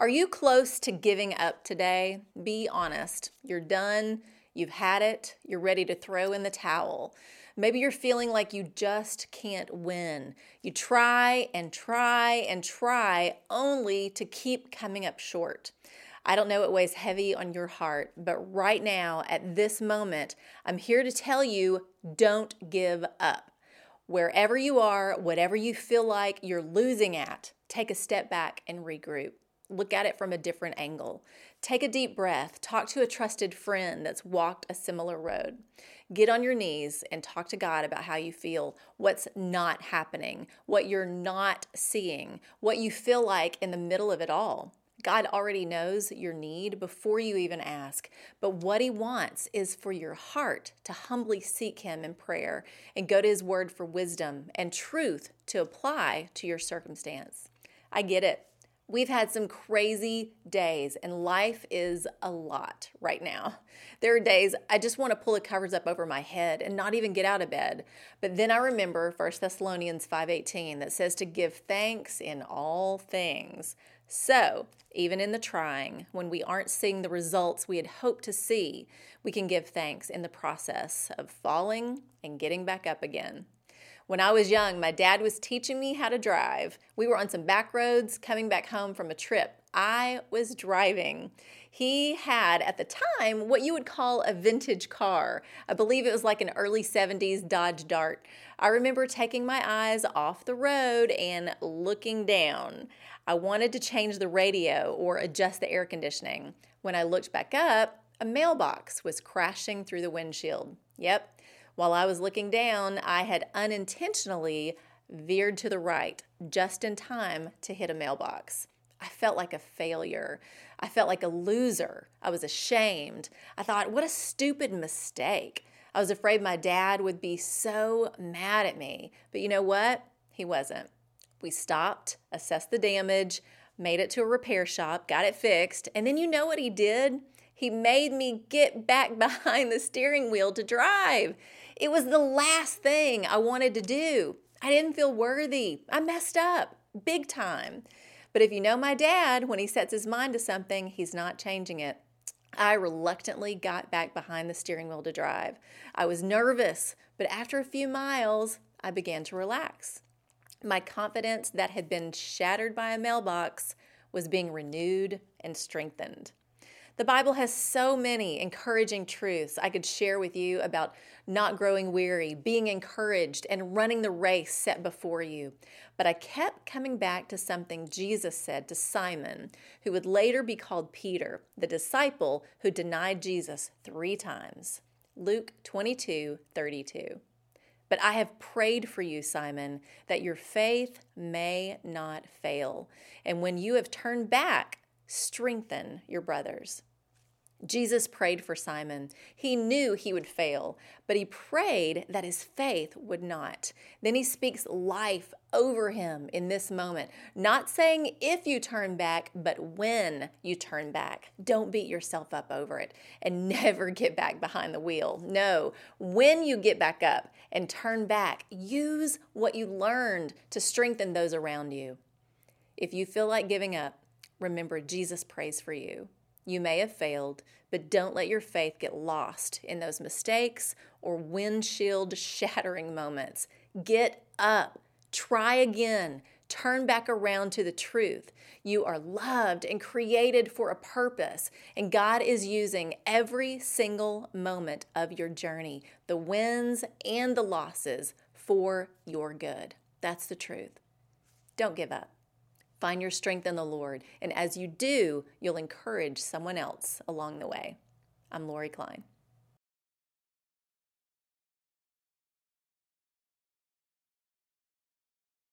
Are you close to giving up today? Be honest. You're done. You've had it. You're ready to throw in the towel. Maybe you're feeling like you just can't win. You try and try and try only to keep coming up short. I don't know what weighs heavy on your heart, but right now, at this moment, I'm here to tell you don't give up. Wherever you are, whatever you feel like you're losing at, take a step back and regroup. Look at it from a different angle. Take a deep breath. Talk to a trusted friend that's walked a similar road. Get on your knees and talk to God about how you feel, what's not happening, what you're not seeing, what you feel like in the middle of it all. God already knows your need before you even ask. But what He wants is for your heart to humbly seek Him in prayer and go to His Word for wisdom and truth to apply to your circumstance. I get it. We've had some crazy days, and life is a lot right now. There are days I just want to pull the covers up over my head and not even get out of bed. But then I remember 1 Thessalonians 5:18 that says to give thanks in all things. So, even in the trying, when we aren't seeing the results we had hoped to see, we can give thanks in the process of falling and getting back up again. When I was young, my dad was teaching me how to drive. We were on some back roads coming back home from a trip. I was driving. He had at the time what you would call a vintage car. I believe it was like an early 70s Dodge Dart. I remember taking my eyes off the road and looking down. I wanted to change the radio or adjust the air conditioning. When I looked back up, a mailbox was crashing through the windshield. Yep, while I was looking down, I had unintentionally veered to the right just in time to hit a mailbox. I felt like a failure. I felt like a loser. I was ashamed. I thought, what a stupid mistake. I was afraid my dad would be so mad at me. But you know what? He wasn't. We stopped, assessed the damage, made it to a repair shop, got it fixed, and then you know what he did? He made me get back behind the steering wheel to drive. It was the last thing I wanted to do. I didn't feel worthy. I messed up big time. But if you know my dad, when he sets his mind to something, he's not changing it. I reluctantly got back behind the steering wheel to drive. I was nervous, but after a few miles, I began to relax. My confidence that had been shattered by a mailbox was being renewed and strengthened. The Bible has so many encouraging truths I could share with you about not growing weary, being encouraged, and running the race set before you. But I kept coming back to something Jesus said to Simon, who would later be called Peter, the disciple who denied Jesus three times. Luke 22 32. But I have prayed for you, Simon, that your faith may not fail. And when you have turned back, strengthen your brothers. Jesus prayed for Simon. He knew he would fail, but he prayed that his faith would not. Then he speaks life over him in this moment, not saying if you turn back, but when you turn back. Don't beat yourself up over it and never get back behind the wheel. No, when you get back up and turn back, use what you learned to strengthen those around you. If you feel like giving up, remember Jesus prays for you. You may have failed, but don't let your faith get lost in those mistakes or windshield shattering moments. Get up, try again, turn back around to the truth. You are loved and created for a purpose, and God is using every single moment of your journey, the wins and the losses, for your good. That's the truth. Don't give up. Find your strength in the Lord. And as you do, you'll encourage someone else along the way. I'm Lori Klein.